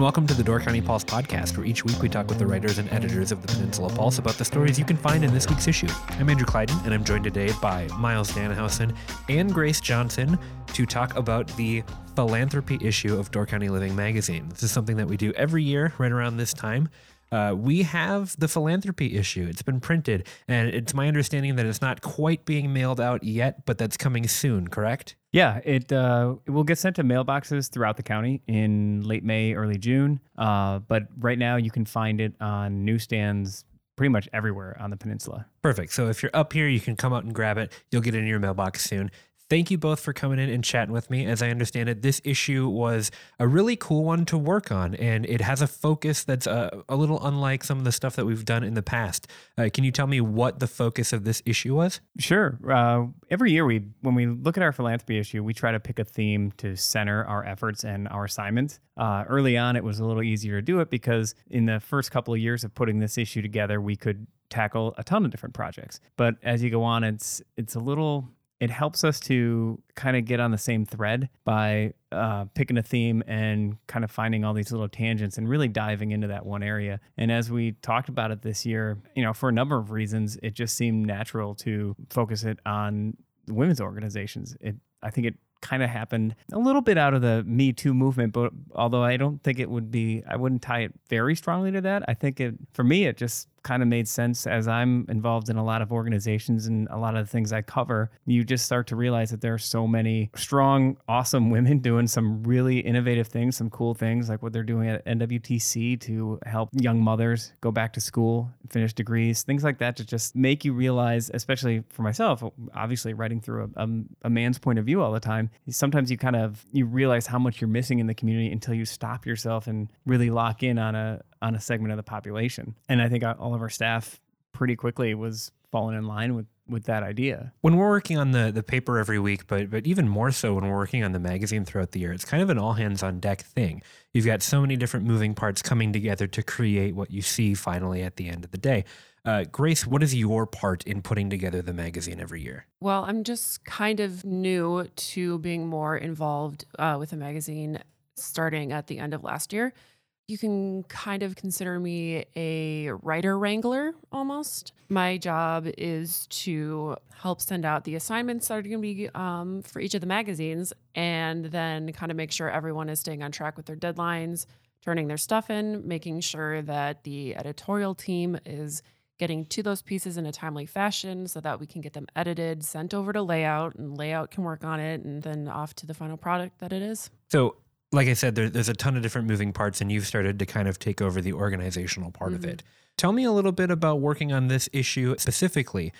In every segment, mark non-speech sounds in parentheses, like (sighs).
And welcome to the Door County Pulse podcast, where each week we talk with the writers and editors of the Peninsula Pulse about the stories you can find in this week's issue. I'm Andrew Kleidon, and I'm joined today by Myles Dannhausen and Grace Johnson to talk about the philanthropy issue of Door County Living magazine. This is something that we do every year right around this time. Uh, we have the philanthropy issue. It's been printed, and it's my understanding that it's not quite being mailed out yet, but that's coming soon, correct? Yeah, it uh, it will get sent to mailboxes throughout the county in late May, early June. Uh, but right now, you can find it on newsstands pretty much everywhere on the peninsula. Perfect. So if you're up here, you can come out and grab it. You'll get it in your mailbox soon. Thank you both for coming in and chatting with me. As I understand it, this issue was a really cool one to work on, and it has a focus that's a, a little unlike some of the stuff that we've done in the past. Uh, can you tell me what the focus of this issue was? Sure. Uh, every year, we when we look at our philanthropy issue, we try to pick a theme to center our efforts and our assignments. Uh, early on, it was a little easier to do it because in the first couple of years of putting this issue together, we could tackle a ton of different projects. But as you go on, it's it's a little it helps us to kind of get on the same thread by uh, picking a theme and kind of finding all these little tangents and really diving into that one area. And as we talked about it this year, you know, for a number of reasons, it just seemed natural to focus it on women's organizations. It, I think it kind of happened a little bit out of the Me Too movement, but although I don't think it would be, I wouldn't tie it very strongly to that. I think it, for me, it just kind of made sense as I'm involved in a lot of organizations and a lot of the things I cover. You just start to realize that there are so many strong, awesome (laughs) women doing some really innovative things, some cool things like what they're doing at NWTC to help young mothers go back to school, finish degrees, things like that to just make you realize, especially for myself, obviously writing through a, a, a man's point of view all the time, sometimes you kind of you realize how much you're missing in the community until you stop yourself and really lock in on a on a segment of the population. And I think all of our staff pretty quickly was falling in line with with that idea. When we're working on the the paper every week, but but even more so when we're working on the magazine throughout the year, it's kind of an all hands on deck thing. You've got so many different moving parts coming together to create what you see finally at the end of the day. Uh, Grace, what is your part in putting together the magazine every year? Well, I'm just kind of new to being more involved uh, with the magazine starting at the end of last year you can kind of consider me a writer wrangler almost. My job is to help send out the assignments that are going to be um, for each of the magazines and then kind of make sure everyone is staying on track with their deadlines, turning their stuff in, making sure that the editorial team is getting to those pieces in a timely fashion so that we can get them edited, sent over to layout, and layout can work on it, and then off to the final product that it is. So, like I said, there, there's a ton of different moving parts, and you've started to kind of take over the organizational part mm-hmm. of it. Tell me a little bit about working on this issue specifically.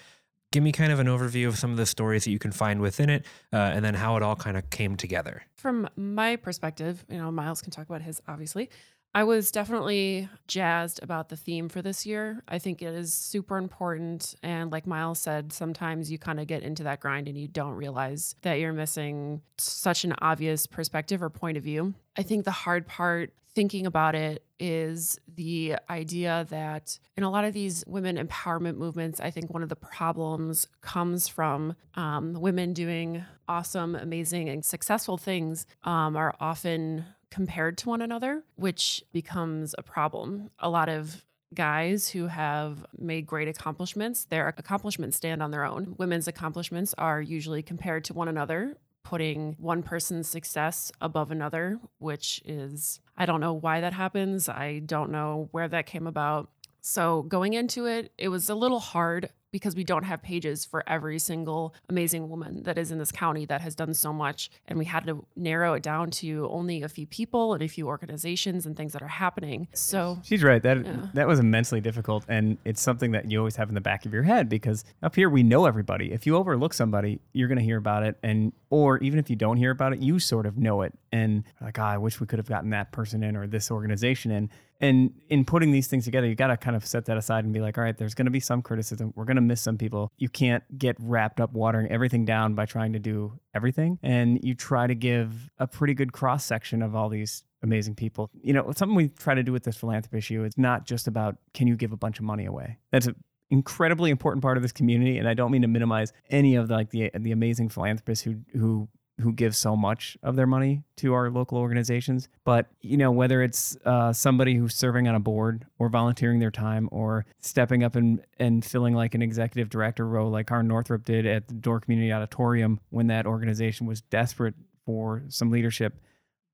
Give me kind of an overview of some of the stories that you can find within it, uh, and then how it all kind of came together. From my perspective, you know, Myles can talk about his, obviously. I was definitely jazzed about the theme for this year. I think it is super important. And like Myles said, sometimes you kind of get into that grind and you don't realize that you're missing such an obvious perspective or point of view. I think the hard part thinking about it is the idea that in a lot of these women empowerment movements, I think one of the problems comes from um, women doing awesome, amazing, and successful things um, are often compared to one another, which becomes a problem. A lot of guys who have made great accomplishments, their accomplishments stand on their own. Women's accomplishments are usually compared to one another, putting one person's success above another, which is, I don't know why that happens. I don't know where that came about. So going into it, it was a little hard. Because we don't have pages for every single amazing woman that is in this county that has done so much. And we had to narrow it down to only a few people and a few organizations and things that are happening. So She's right. That Yeah. that was immensely difficult, and it's something that you always have in the back of your head because up here we know everybody. If you overlook somebody, you're going to hear about it, and or even if you don't hear about it, you sort of know it, and like, ah, I wish we could have gotten that person in or this organization in. And in putting these things together, you got to kind of set that aside and be like, all right, there's going to be some criticism. We're going to miss some people. You can't get wrapped up watering everything down by trying to do everything. And you try to give a pretty good cross section of all these amazing people. You know, something we try to do with this philanthropy issue is not just about can you give a bunch of money away. That's an incredibly important part of this community, and I don't mean to minimize any of the, like the the amazing philanthropists who who who give so much of their money to our local organizations. But you know, whether it's uh, somebody who's serving on a board or volunteering their time or stepping up and and filling like an executive director role, like our Northrop did at the Door Community Auditorium when that organization was desperate for some leadership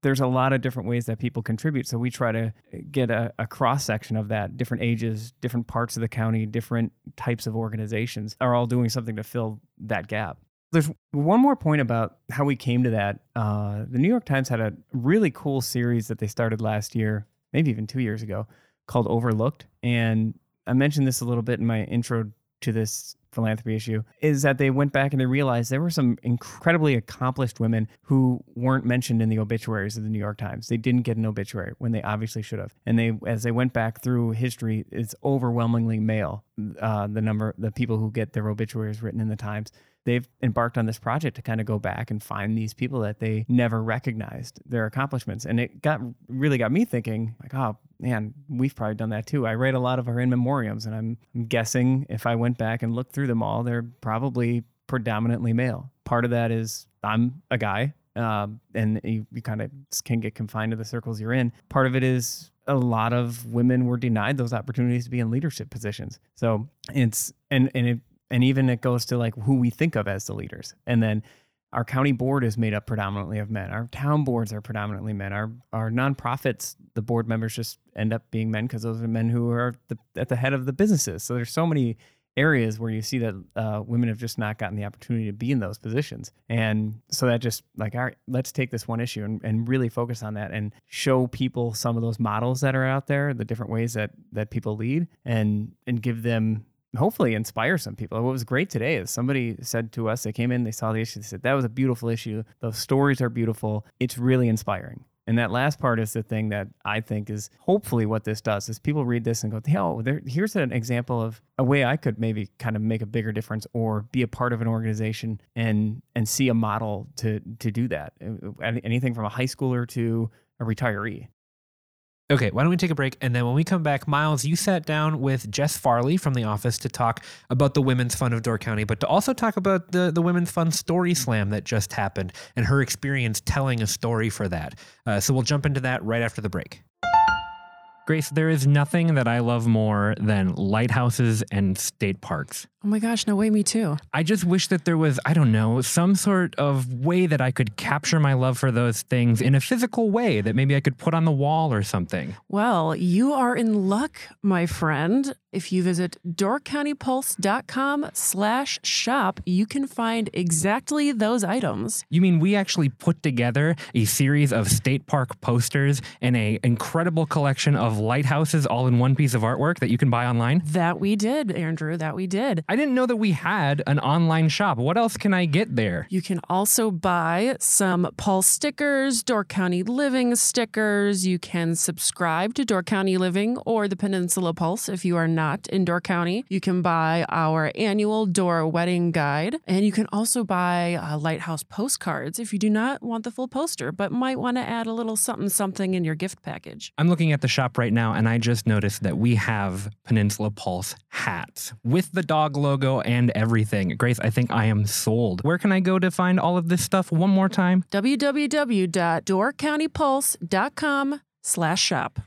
there's a lot of different ways that people contribute. So we try to get a, a cross section of that. Different ages, different parts of the county, different types of organizations are all doing something to fill that gap. There's one more point about how we came to that. Uh, the New York Times had a really cool series that they started last year, maybe even two years ago, called Overlooked. And I mentioned this a little bit in my intro to this philanthropy issue is that they went back and they realized there were some incredibly accomplished women who weren't mentioned in the obituaries of the New York Times. They didn't get an obituary when they obviously should have. And they, as they went back through history, it's overwhelmingly male. Uh, the number, the people who get their obituaries written in the Times. They've embarked on this project to kind of go back and find these people that they never recognized their accomplishments. And it got really got me thinking, like, oh man, we've probably done that too. I read a lot of our in memoriams, and I'm, I'm guessing if I went back and looked through them all, they're probably predominantly male. Part of that is I'm a guy, um, and you, you kind of can get confined to the circles you're in. Part of it is a lot of women were denied those opportunities to be in leadership positions. So it's and and it and even it goes to like who we think of as the leaders, and then. Our county board is made up predominantly of men. Our town boards are predominantly men. Our our nonprofits, the board members just end up being men because those are men who are the, at the head of the businesses. So there's so many areas where you see that uh, women have just not gotten the opportunity to be in those positions. And so that just like, all right, let's take this one issue and, and really focus on that and show people some of those models that are out there, the different ways that that people lead and and give them hopefully inspire some people. What was great today is somebody said to us, they came in, they saw the issue, they said, that was a beautiful issue. Those stories are beautiful. It's really inspiring. And that last part is the thing that I think is hopefully what this does is people read this and go, hell, there, here's an example of a way I could maybe kind of make a bigger difference or be a part of an organization and and see a model to to do that. Uh, uh, anything from a high schooler to a retiree. Okay, why don't we take a break? And then when we come back, Myles, you sat down with Jess Farley from the office to talk about the Women's Fund of Door County, but to also talk about the, the Women's Fund Story Slam that just happened and her experience telling a story for that. Uh, so we'll jump into that right after the break. Grace, there is nothing that I love more than lighthouses and state parks. Oh my gosh, no way, me too. I just wish that there was, I don't know, some sort of way that I could capture my love for those things in a physical way that maybe I could put on the wall or something. Well, you are in luck, my friend. If you visit doorcountypulse.com slash shop, you can find exactly those items. You mean we actually put together a series of state park posters and a incredible collection of lighthouses all in one piece of artwork that you can buy online? That we did, Andrew, that we did. I didn't know that we had an online shop. What else can I get there? You can also buy some Pulse stickers, Door County Living stickers. You can subscribe to Door County Living or the Peninsula Pulse if you are not in Door County. You can buy our annual Door Wedding Guide, and you can also buy uh, Lighthouse postcards if you do not want the full poster, but might want to add a little something something in your gift package. I'm looking at the shop right now and I just noticed that we have Peninsula Pulse hats with the dog logo and everything. Grace, I think I am sold. Where can I go to find all of this stuff one more time? www.doorcountypulse.com slash shop.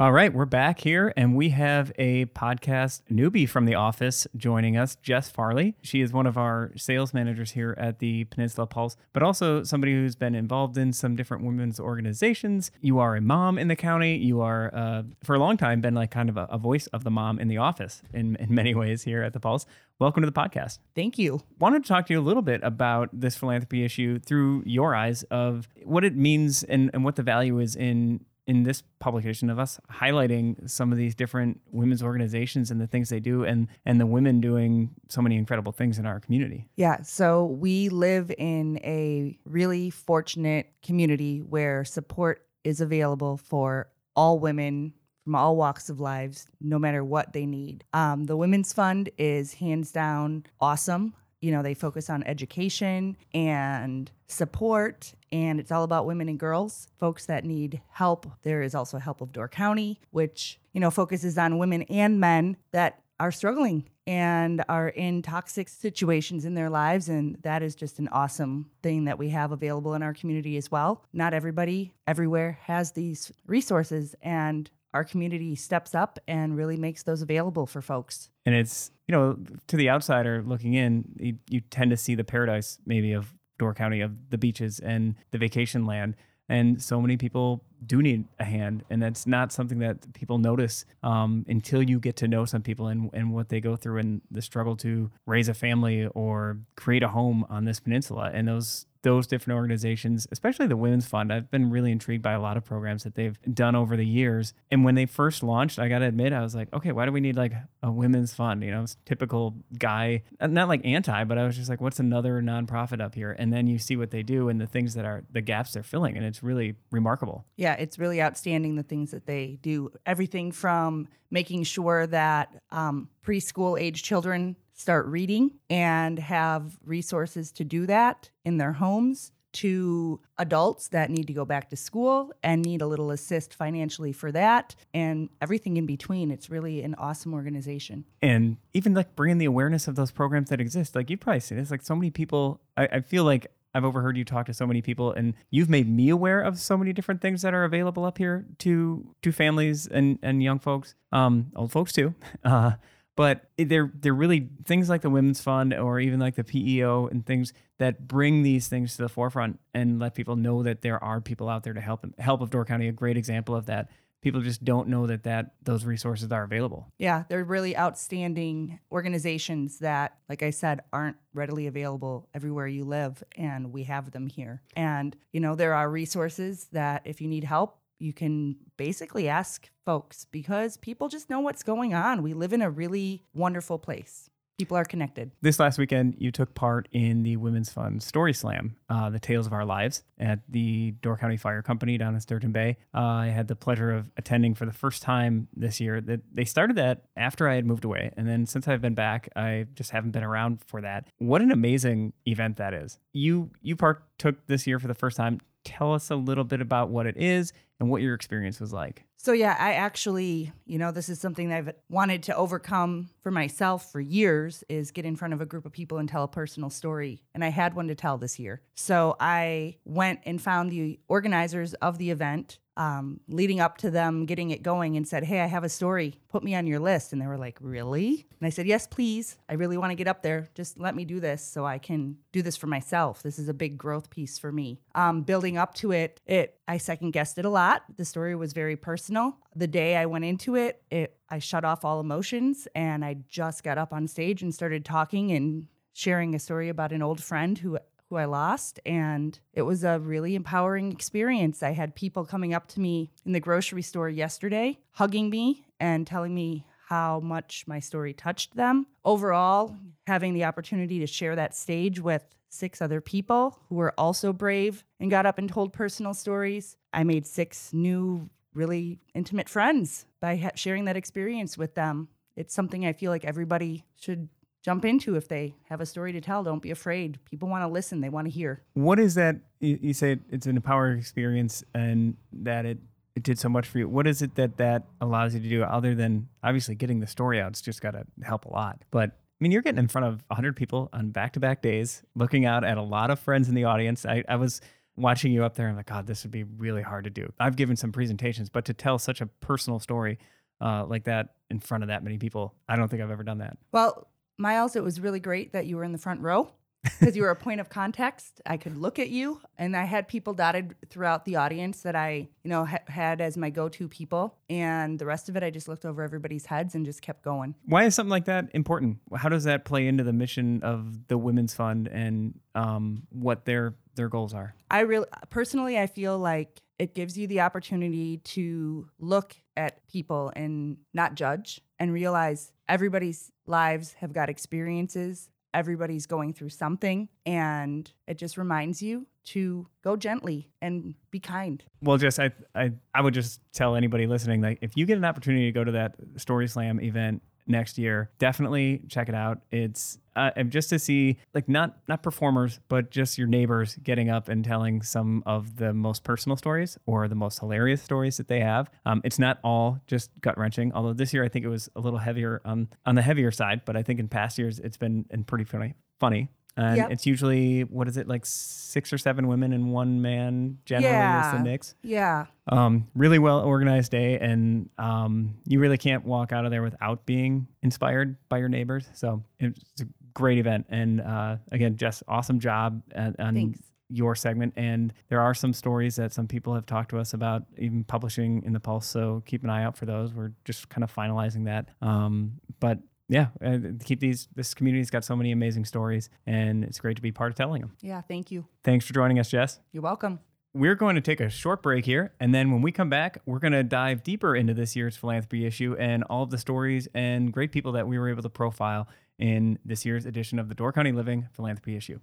All right, we're back here and we have a podcast newbie from the office joining us, Jess Farley. She is one of our sales managers here at the Peninsula Pulse, but also somebody who's been involved in some different women's organizations. You are a mom in the county. You are, uh, for a long time, been like kind of a, a voice of the mom in the office in, in many (laughs) ways here at the Pulse. Welcome to the podcast. Thank you. Wanted to talk to you a little bit about this philanthropy issue through your eyes of what it means and, and what the value is in in this publication of us highlighting some of these different women's organizations and the things they do and and the women doing so many incredible things in our community. Yeah, so we live in a really fortunate community where support is available for all women from all walks of lives, no matter what they need. Um, the Women's Fund is hands down awesome. You know, they focus on education and support, and it's all about women and girls, folks that need help. There is also Help of Door County, which, you know, focuses on women and men that are struggling and are in toxic situations in their lives. And that is just an awesome thing that we have available in our community as well. Not everybody everywhere has these resources, and our community steps up and really makes those available for folks. And it's, you know, to the outsider looking in, you, you tend to see the paradise maybe of Door County, of the beaches and the vacation land. And so many people do need a hand. And that's not something that people notice um, until you get to know some people and, and what they go through and the struggle to raise a family or create a home on this peninsula. And those those different organizations, especially the Women's Fund. I've been really intrigued by a lot of programs that they've done over the years. And when they first launched, I got to admit, I was like, okay, why do we need like a Women's Fund? You know, typical guy, not like anti, but I was just like, what's another nonprofit up here? And then you see what they do and the things that are the gaps they're filling. And it's really remarkable. Yeah, it's really outstanding the things that they do. Everything from making sure that um, preschool age children start reading and have resources to do that in their homes to adults that need to go back to school and need a little assist financially for that and everything in between it's really an awesome organization and even like bringing the awareness of those programs that exist like you've probably seen this like so many people I, I feel like I've overheard you talk to so many people, and you've made me aware of so many different things that are available up here to to families and and young folks, um, old folks too. (laughs) Uh, but they're they're really things like the women's fund or even like the PEO and things that bring these things to the forefront and let people know that there are people out there to help them. Help of Door County, a great example of that. People just don't know that that those resources are available. Yeah, they're really outstanding organizations that, like I said, aren't readily available everywhere you live, and we have them here. And you know, there are resources that if you need help, you can basically ask folks because people just know what's going on. We live in a really wonderful place. People are connected. This last weekend, you took part in the Women's Fund Story Slam, uh, The Tales of Our Lives, at the Door County Fire Company down in Sturgeon Bay. Uh, I had the pleasure of attending for the first time this year. That They started that after I had moved away. And then since I've been back, I just haven't been around for that. What an amazing event that is. You, you partook this year for the first time. Tell us a little bit about what it is and what your experience was like. So, yeah, I actually, you know, this is something I've wanted to overcome for myself for years is get in front of a group of people and tell a personal story. And I had one to tell this year. So I went and found the organizers of the event um, leading up to them getting it going and said, Hey, I have a story. Put me on your list. And they were like, Really? And I said, Yes, please. I really want to get up there. Just let me do this so I can do this for myself. This is a big growth piece for me. Um, building up to it, it I second guessed it a lot. The story was very personal. The day I went into it, it I shut off all emotions and I just got up on stage and started talking and sharing a story about an old friend who who I lost. And it was a really empowering experience. I had people coming up to me in the grocery store yesterday, hugging me and telling me how much my story touched them. Overall, having the opportunity to share that stage with six other people who were also brave and got up and told personal stories. I made six new, really intimate friends by ha- sharing that experience with them. It's something I feel like everybody should jump into if they have a story to tell. Don't be afraid. People want to listen, they want to hear. What is that? You, you say it's an empowering experience and that it, it did so much for you. What is it that that allows you to do other than obviously getting the story out? It's just got to help a lot. But I mean, you're getting in front of 100 people on back to back days, looking out at a lot of friends in the audience. I, I was watching you up there, I'm like, God, this would be really hard to do. I've given some presentations, but to tell such a personal story uh, like that in front of that many people, I don't think I've ever done that. Well, Myles, it was really great that you were in the front row because you were a point of context. I could look at you, and I had people dotted throughout the audience that I, you know, ha- had as my go-to people, and the rest of it, I just looked over everybody's heads and just kept going. Why is something like that important? How does that play into the mission of the Women's Fund and um, what their their goals are? I really, personally, I feel like it gives you the opportunity to look at people and not judge and realize everybody's lives have got experiences everybody's going through something and it just reminds you to go gently and be kind. Well, just I I I would just tell anybody listening like if you get an opportunity to go to that Story Slam event next year, definitely check it out. It's uh, just to see like not not performers, but just your neighbors getting up and telling some of the most personal stories or the most hilarious stories that they have. Um, it's not all just gut wrenching. Although this year I think it was a little heavier on on the heavier side, but I think in past years it's been and pretty funny. Funny. And Yep. it's usually what is it like six or seven women and one man generally is Yeah. the mix. Yeah. Um, really well organized day, and um, you really can't walk out of there without being inspired by your neighbors. So it's a great event, and uh, again, Jess, awesome job at, on Thanks. your segment. And there are some stories that some people have talked to us about, even publishing in the Pulse. So keep an eye out for those. We're just kind of finalizing that. Um, but yeah, uh, keep these. This community's got so many amazing stories, and it's great to be part of telling them. Yeah. Thank you. Thanks for joining us, Jess You're welcome. we're going to take a short break here. And then when we come back, we're going to dive deeper into this year's philanthropy issue and all of the stories and great people that we were able to profile in this year's edition of the Door County Living Philanthropy Issue.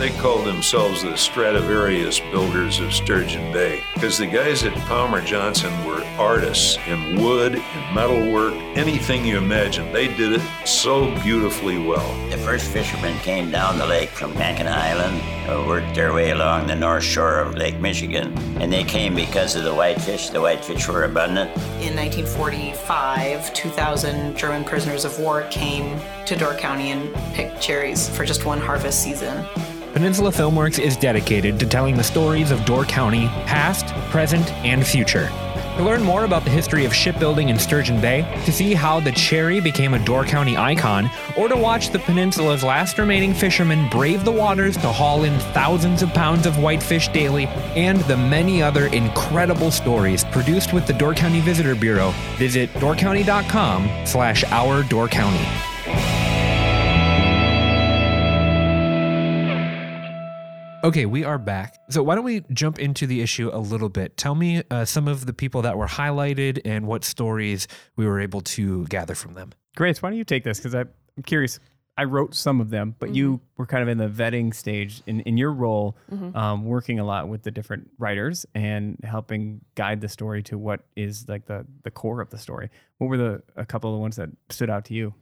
They called themselves the Stradivarius builders of Sturgeon Bay because the guys at Palmer Johnson were artists in wood and metalwork, anything you imagine. They did it so beautifully well. The first fishermen came down the lake from Mackinac Island, worked their way along the north shore of Lake Michigan, and they came because of the whitefish. The whitefish were abundant. In 1945, 2,000 German prisoners of war came to Door County and picked cherries for just one harvest season. Peninsula Filmworks is dedicated to telling the stories of Door County, past, present, and future. To learn more about the history of shipbuilding in Sturgeon Bay, to see how the Cherry became a Door County icon, or to watch the peninsula's last remaining fishermen brave the waters to haul in thousands of pounds of whitefish daily, and the many other incredible stories produced with the Door County Visitor Bureau, visit doorcounty.com slash our Door County. Okay, we are back. So why don't we jump into the issue a little bit? Tell me uh, some of the people that were highlighted and what stories we were able to gather from them. Grace, why don't you take this? Because I'm curious. I wrote some of them, but you were kind of in the vetting stage in, in your role, um, working a lot with the different writers and helping guide the story to what is like the, the core of the story. What were the a couple of the ones that stood out to you?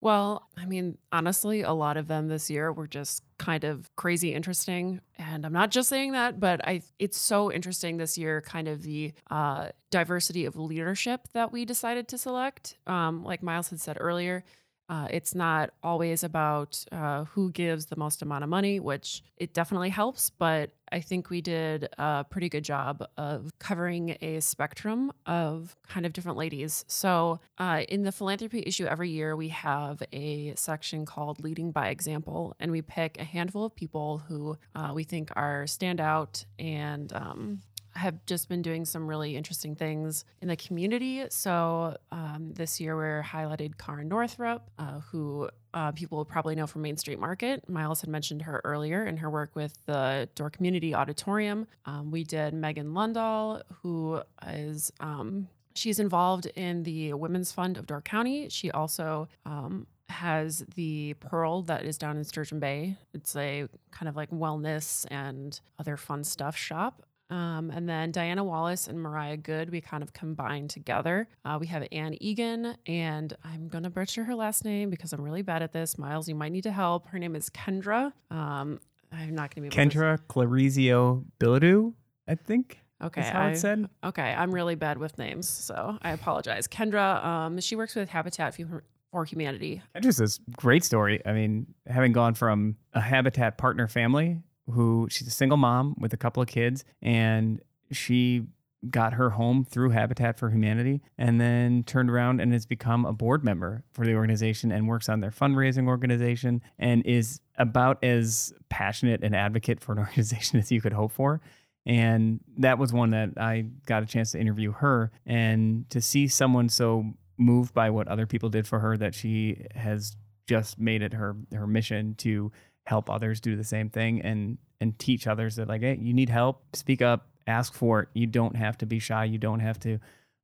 Well, I mean, honestly, a lot of them this year were just kind of crazy interesting. And I'm not just saying that, but I it's so interesting this year, kind of the uh, diversity of leadership that we decided to select. Um, like Myles had said earlier, uh, it's not always about uh, who gives the most amount of money, which it definitely helps, but I think we did a pretty good job of covering a spectrum of kind of different ladies. So, uh, in the philanthropy issue every year, we have a section called Leading by Example, and we pick a handful of people who uh, we think are standout and um, have just been doing some really interesting things in the community. So um, this year we're highlighted Karen Northrup, uh, who uh, people will probably know from Main Street Market. Myles had mentioned her earlier in her work with the Door Community Auditorium. Um, we did Megan Lundahl, who is um, she's involved in the Women's Fund of Door County. She also um, has the Pearl that is down in Sturgeon Bay. It's a kind of like wellness and other fun stuff shop. Um, and then Diana Wallace and Mariah Good, we kind of combined together. Uh, we have Anne Egan, and I'm going to butcher her last name because I'm really bad at this. Myles, you might need to help. Her name is Kendra. Um, I'm not going to be. Kendra Clarizio Biladu, I think. Okay. That's how I- it said. Okay, I'm really bad with names, so I apologize. Kendra, um, she works with Habitat for- Humanity. Kendra's this great story. I mean, having gone from a Habitat partner family who she's a single mom with a couple of kids, and she got her home through Habitat for Humanity and then turned around and has become a board member for the organization and works on their fundraising organization and is about as passionate an advocate for an (laughs) organization as you could hope for. And that was one that I got a chance to interview her and to see someone so moved by what other people did for her that she has just made it her her mission to help others do the same thing and and teach others that like hey you need help speak up ask for it. You don't have to be shy. You don't have to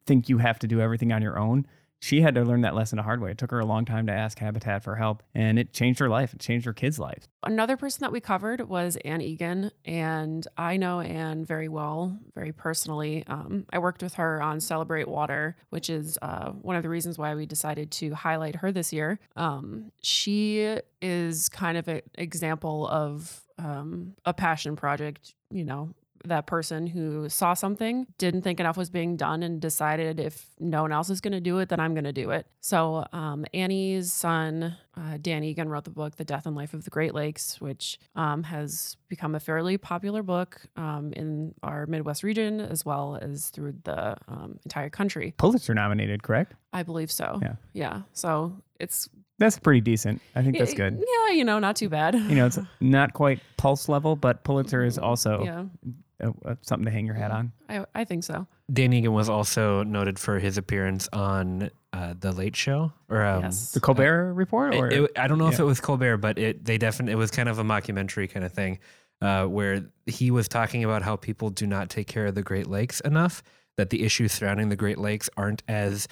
think you have to do everything on your own she had to learn that lesson the hard way. It took her a long time to ask Habitat for help, and it changed her life. It changed her kids' lives. Another person that we covered was Ann Egan, and I know Ann very well, very personally. Um, I worked with her on Celebrate Water, which is uh, one of the reasons why we decided to highlight her this year. Um, she is kind of an example of um, a passion project, you know, that person who saw something, didn't think enough was being done, and decided if no one else is going to do it, then I'm going to do it. So um, Annie's son, uh, Dan Egan, wrote the book "The Death and Life of the Great Lakes," which um, has become a fairly popular book um, in our Midwest region as well as through the um, entire country. Pulitzer nominated, correct? I believe so. Yeah. Yeah. So it's That's pretty decent. I think that's good. Yeah, you know, not too bad. You know, it's (laughs) not quite pulse level, but Pulitzer is also yeah, uh, uh, something to hang your hat on. I, I think so. Dan Egan was also noted for his appearance on uh, the Late Show, or um, yes. The Colbert Report, or It- it- I don't know if it was Colbert, but it they definitely it was kind of a mockumentary kind of thing, uh, where he was talking about how people do not take care of the Great Lakes enough. That the issues surrounding the Great Lakes aren't as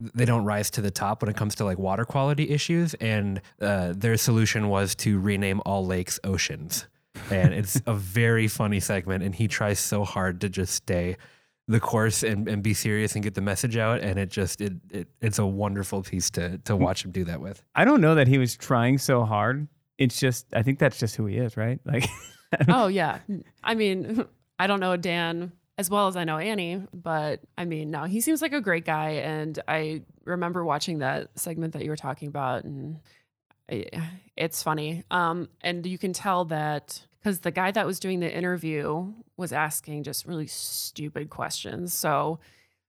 they don't rise to the top when it comes to like water quality issues, and uh, their solution was to rename all lakes oceans. And it's a very funny segment, and he tries so hard to just stay the course and, and be serious and get the message out, and it just it, it it's a wonderful piece to to hmm. watch him do that with. I don't know that he was trying so hard. It's just I think that's just who he is, right? Like (laughs) oh yeah i mean (laughs) i don't know dan as well as i know annie but i mean no he seems like a great guy and i remember watching that segment that you were talking about and I, (sighs) it's funny um and you can tell that because the guy that was doing the interview was asking just really stupid questions so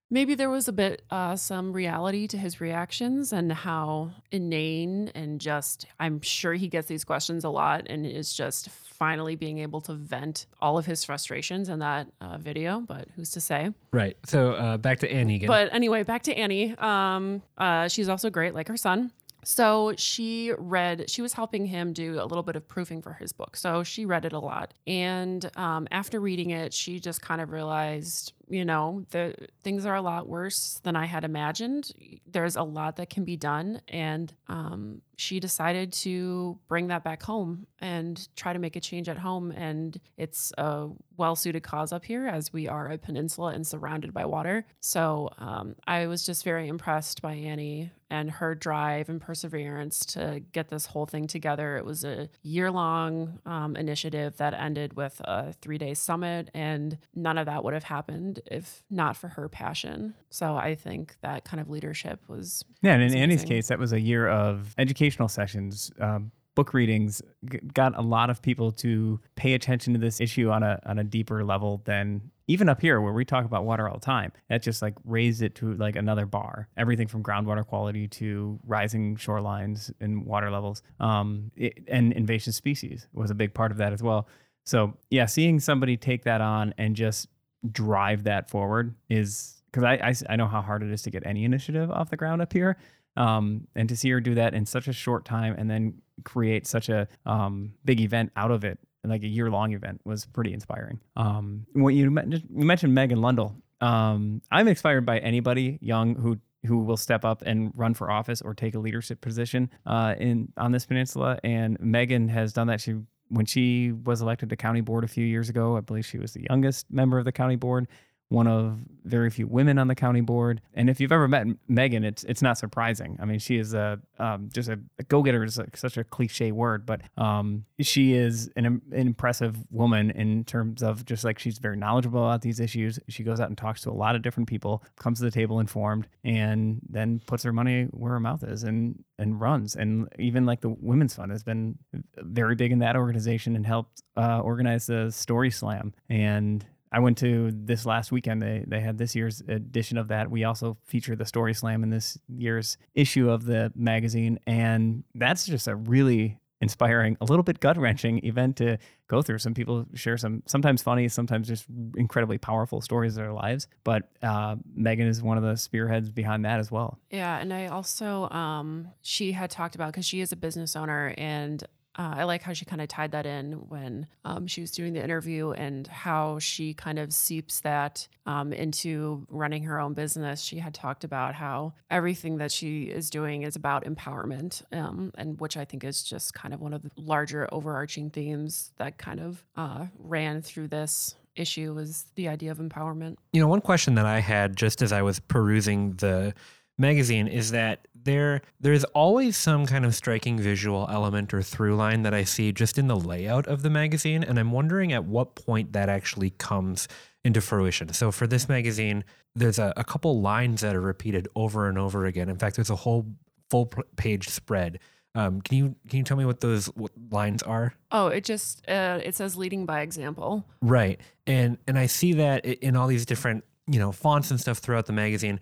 maybe there was a bit uh, some reality to his reactions and how inane and just i'm sure he gets these questions a lot and is just finally being able to vent all of his frustrations in that uh, video but who's to say Right. So uh, back to Annie again. but anyway, back to Annie. Um, uh, she's also great, like her son. So she read, she was helping him do a little bit of proofing for his book. So she read it a lot. And um, after reading it, she just kind of realized, you know, the things are a lot worse than I had imagined. There's a lot that can be done. And um, she decided to bring that back home and try to make a change at home. And it's a well suited cause up here as we are a peninsula and surrounded by water. So um, I was just very impressed by Annie and her drive and perseverance to get this whole thing together. It was a year long um, initiative that ended with a three day summit, and none of that would have happened if not for her passion. So I think that kind of leadership was Yeah, and in It's Annie's case, that was a year of educational sessions, um, book readings. G- got a lot of people to pay attention to this issue on a on a deeper level than even up here where we talk about water all the time. That just like raised it to like another bar. Everything from groundwater quality to rising shorelines and water levels, um, it, and invasive species was a big part of that as well. So yeah, seeing somebody take that on and just drive that forward is because I I know how hard it is to get any initiative off the ground up here. Um, and to see her do that in such a short time and then create such a um, big event out of it, like a year long event, was pretty inspiring. Um, what you, you mentioned Megan Lundahl. Um, I'm inspired by anybody young who who will step up and run for office or take a leadership position uh, in on this peninsula. And Megan has done that. She when she was elected to county board a few years ago, I believe she was the youngest member of the county board one of very few women on the county board. And if you've ever met Megan, it's it's not surprising. I mean, she is a um, just a, a go getter is like such a cliche word, but um, she is an, an impressive woman in terms of just like she's very knowledgeable about these issues. She goes out and talks to a lot of different people, comes to the table informed, and then puts her money where her mouth is and and runs. And even like the Women's Fund has been very big in that organization and helped uh, organize the Story Slam and I went to this last weekend. They they had this year's edition of that. We also featured the Story Slam in this year's issue of the magazine, and that's just a really inspiring, a little bit gut wrenching event to go through. Some people share some sometimes funny, sometimes just incredibly powerful stories of their lives. But uh, Megan is one of the spearheads behind that as well. Yeah, and I also um, she had talked about because she is a business owner and uh, I like how she kind of tied that in when um, she was doing the interview and how she kind of seeps that um, into running her own business. She had talked about how everything that she is doing is about empowerment, um, and which I think is just kind of one of the larger overarching themes that kind of uh, ran through this issue was the idea of empowerment. You know, one question that I had just as I was perusing the magazine is that there there's always some kind of striking visual element or through line that I see just in the layout of the magazine and I'm wondering at what point that actually comes into fruition. So for this magazine, there's a, a couple lines that are repeated over and over again. In fact, there's a whole full page spread. Um, can you can you tell me what those lines are? Oh, it just uh, it says leading by example. Right, and and I see that in all these different you know fonts and stuff throughout the magazine.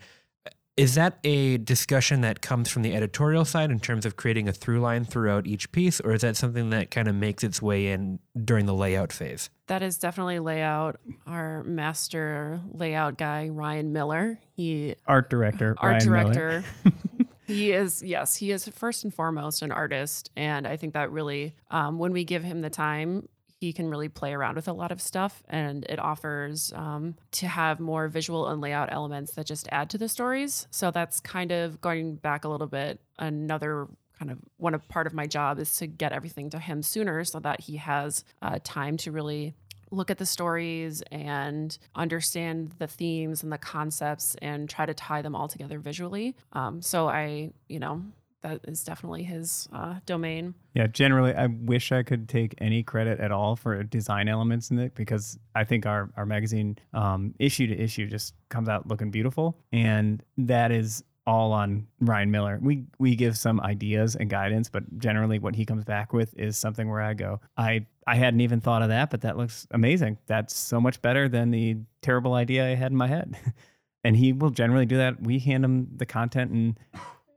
Is that a discussion that comes from the editorial side in terms of creating a through line throughout each piece, or is that something that kind of makes its way in during the layout phase? That is definitely layout. Our master layout guy, Ryan Miller, he art director, art Ryan director. (laughs) he is yes, he is first and foremost an artist, and I think that really, um, when we give him the time, he can really play around with a lot of stuff and it offers um, to have more visual and layout elements that just add to the stories. So that's kind of going back a little bit another kind of one of part of my job is to get everything to him sooner so that he has uh, time to really look at the stories and understand the themes and the concepts and try to tie them all together visually. Um, so i you know that is definitely his uh, domain. Yeah, generally, I wish I could take any credit at all for design elements in it because I think our our magazine um, issue to issue just comes out looking beautiful, and that is all on Ryan Miller. We we give some ideas and guidance, but generally, what he comes back with is something where I go, I I hadn't even thought of that, but that looks amazing. That's so much better than the terrible idea I had in my head. (laughs) and he will generally do that. We hand him the content and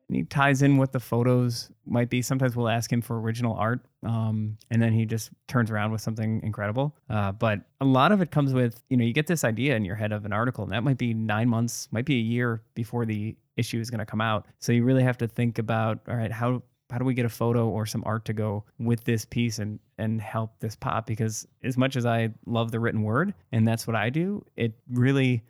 and he ties in what the photos might be. Sometimes we'll ask him for original art, um, and then he just turns around with something incredible. Uh, but a lot of it comes with you know you get this idea in your head of an article, and that might be nine months, might be a year before the issue is going to come out. So you really have to think about all right how how do we get a photo or some art to go with this piece and and help this pop because as much as I love the written word and that's what I do it really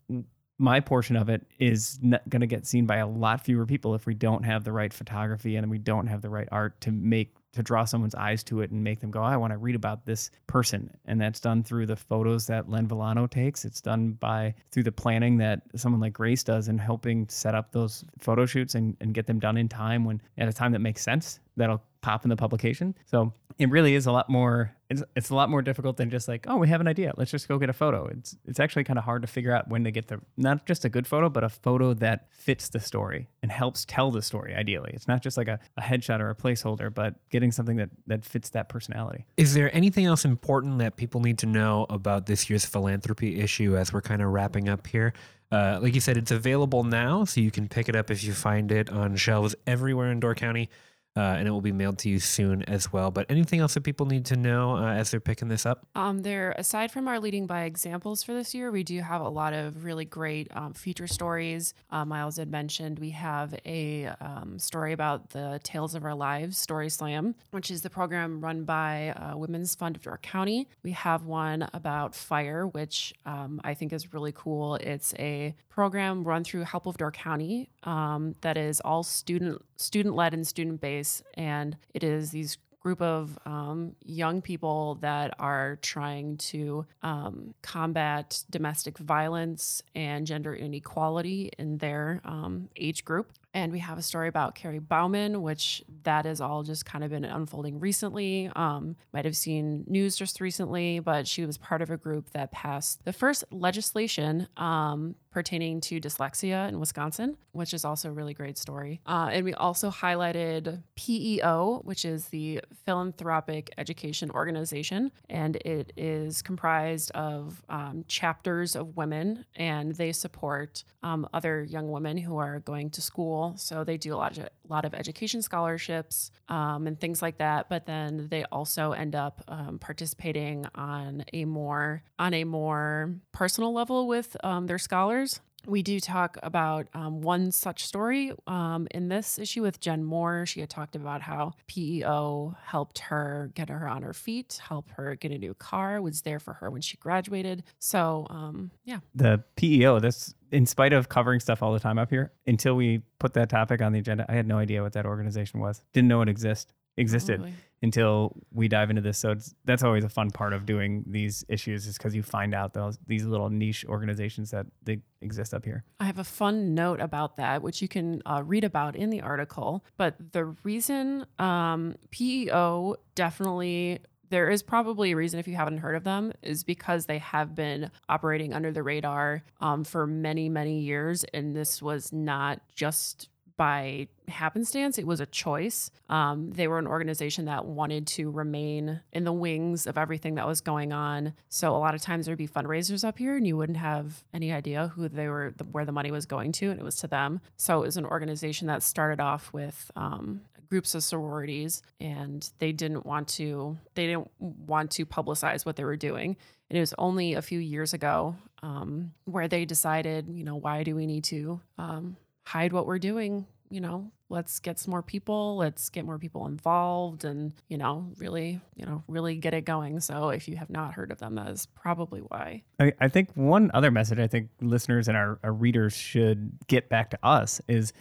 my portion of it is going to get seen by a lot fewer people if we don't have the right photography and we don't have the right art to make to draw someone's eyes to it and make them go, I want to read about this person. And that's done through the photos that Len Villano takes. It's done by through the planning that someone like Grace does and helping set up those photo shoots and, and get them done in time when at a time that makes sense that'll pop in the publication. So it really is a lot more it's, it's a lot more difficult than just like oh we have an idea. Let's just go get a photo. It's it's actually kind of hard to figure out when to get the not just a good photo but a photo that fits the story and helps tell the story ideally. It's not just like a, a headshot or a placeholder but getting something that that fits that personality. Is there anything else important that people need to know about this year's philanthropy issue as we're kind of wrapping up here? Uh, like you said, it's available now, so you can pick it up if you find it on shelves everywhere in Door County uh, and it will be mailed to you soon as well. But anything else that people need to know uh, as they're picking this up? Um, there, aside from our leading by examples for this year, we do have a lot of really great um, feature stories. Uh, Myles had mentioned we have a um, story about the Tales of Our Lives Story Slam, which is the program run by uh, Women's Fund of Door County. We have one about fire, which um, I think is really cool. It's a program run through Help of Door County um, that is all student student led and student based, and it is these group of um, young people that are trying to um, combat domestic violence and gender inequality in their um, age group. And we have a story about Carrie Bauman, which that has all just kind of been unfolding recently. Um, might have seen news just recently, but she was part of a group that passed the first legislation um, pertaining to dyslexia in Wisconsin, which is also a really great story. Uh, and we also highlighted PEO, which is the Philanthropic Education Organization, and it is comprised of um, chapters of women, and they support um, other young women who are going to school. So they do a lot of lot of education scholarships um, and things like that. But then they also end up um, participating on a more on a more personal level with um, their scholars we do talk about um, one such story um, in this issue with Jen Moore. She had talked about how PEO helped her get her on her feet, help her get a new car, was there for her when she graduated. So, um, yeah. The PEO, that's in spite of covering stuff all the time up here, until we put that topic on the agenda, I had no idea what that organization was. Didn't know it exist existed until we dive into this. So it's, that's always a fun part of doing these issues is because you find out those these little niche organizations that they exist up here. I have a fun note about that, which you can uh, read about in the article. But the reason um, PEO definitely there is probably a reason if you haven't heard of them is because they have been operating under the radar um, for many many years and this was not just by happenstance it was a choice. Um, they were an organization that wanted to remain in the wings of everything that was going on. So a lot of times there'd be fundraisers up here and you wouldn't have any idea who they were where the money was going to and it was to them. So it was an organization that started off with um, groups of sororities and they didn't want to they didn't want to publicize what they were doing. And it was only a few years ago um, where they decided you know why do we need to um, hide what we're doing you know let's get some more people let's get more people involved and you know really you know really get it going. So if you have not heard of them that is probably why. I, I think one other message I think listeners and our, our readers should get back to us is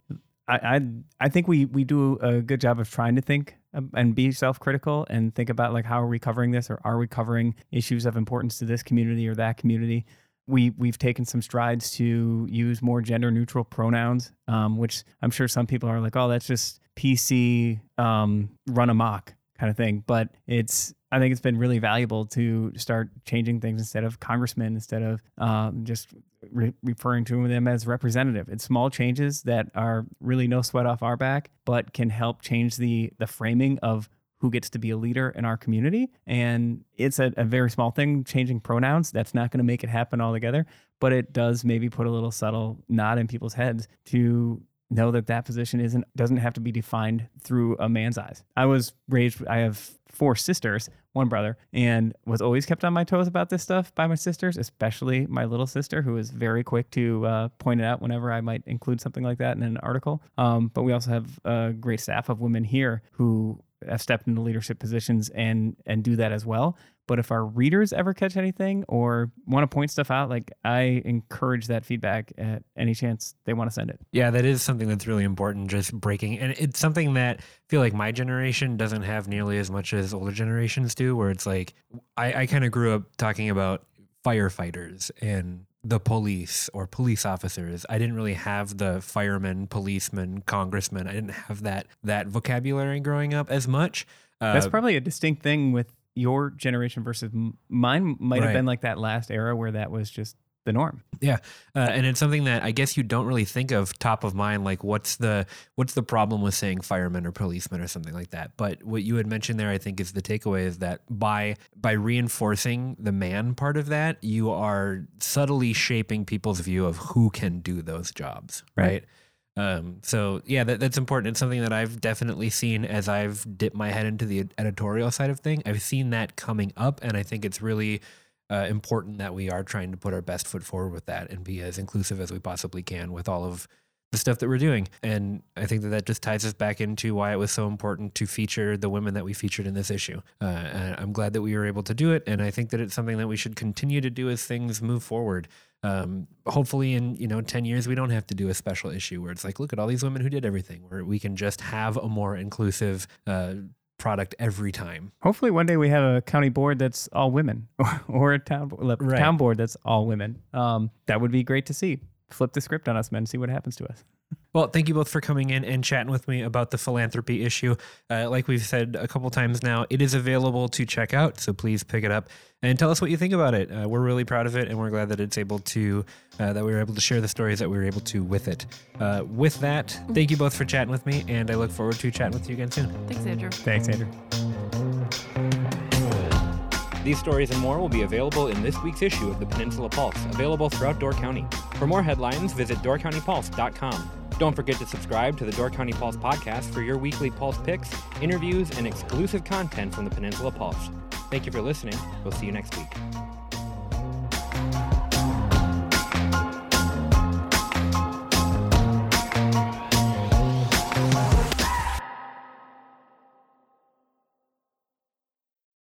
I, I I think we we do a good job of trying to think and be self-critical and think about like how are we covering this or are we covering issues of importance to this community or that community we we've taken some strides to use more gender neutral pronouns, um, which I'm sure some people are like, oh, that's just PC um, run amok kind of thing. But it's I think it's been really valuable to start changing things instead of congressman, instead of um, just re- referring to them as representative. It's small changes that are really no sweat off our back, but can help change the the framing of who gets to be a leader in our community. And it's a, a very small thing, changing pronouns. That's not going to make it happen altogether, but it does maybe put a little subtle nod in people's heads to know that that position isn't doesn't have to be defined through a man's eyes. I was raised I have four sisters, one brother, and was always kept on my toes about this stuff by my sisters, especially my little sister, who was very quick to uh, point it out whenever I might include something like that in an article. Um, but we also have a great staff of women here who have stepped into leadership positions and and do that as well. But if our readers ever catch anything or want to point stuff out, like I encourage that feedback at any chance they want to send it. Yeah, that is something that's really important, just breaking. And it's something that I feel like my generation doesn't have nearly as much as older generations do, where it's like, I, I kind of grew up talking about firefighters and the police or police officers. I didn't really have the firemen, policemen, congressmen. I didn't have that that vocabulary growing up as much. Uh, That's probably a distinct thing with your generation versus m- mine. Might have Right. been like that last era where that was just the norm. Yeah, uh, and it's something that I guess you don't really think of top of mind. Like, what's the what's the problem with saying firemen or policemen or something like that? But what you had mentioned there, I think, is the takeaway is that by by reinforcing the man part of that, you are subtly shaping people's view of who can do those jobs, right? Um, so yeah, that, that's important. It's something that I've definitely seen as I've dipped my head into the editorial side of thing. I've seen that coming up, and I think it's really uh, important that we are trying to put our best foot forward with that and be as inclusive as we possibly can with all of the stuff that we're doing. And I think that that just ties us back into why it was so important to feature the women that we featured in this issue. Uh, I'm glad that we were able to do it. And I think that it's something that we should continue to do as things move forward. Um, hopefully in, you know, 10 years, we don't have to do a special issue where it's like, look at all these women who did everything, where we can just have a more inclusive, uh, product every time. Hopefully, one day we have a county board that's all women, (laughs) or a town Right. town board that's all women. Um, that would be great to see. Flip the script on us, men. See what happens to us. Well, thank you both for coming in and chatting with me about the philanthropy issue. Uh, like we've said a couple times now, it is available to check out. So please pick it up and tell us what you think about it. Uh, we're really proud of it, and we're glad that it's able to uh, that we were able to share the stories that we were able to with it. Uh, with that, thank you both for chatting with me, and I look forward to chatting with you again soon. Thanks, Andrew. Thanks, Andrew. These stories and more will be available in this week's issue of the Peninsula Pulse, available throughout Door County. For more headlines, visit doorcountypulse.com. Don't forget to subscribe to the Door County Pulse podcast for your weekly Pulse picks, interviews, and exclusive content from the Peninsula Pulse. Thank you for listening. We'll see you next week.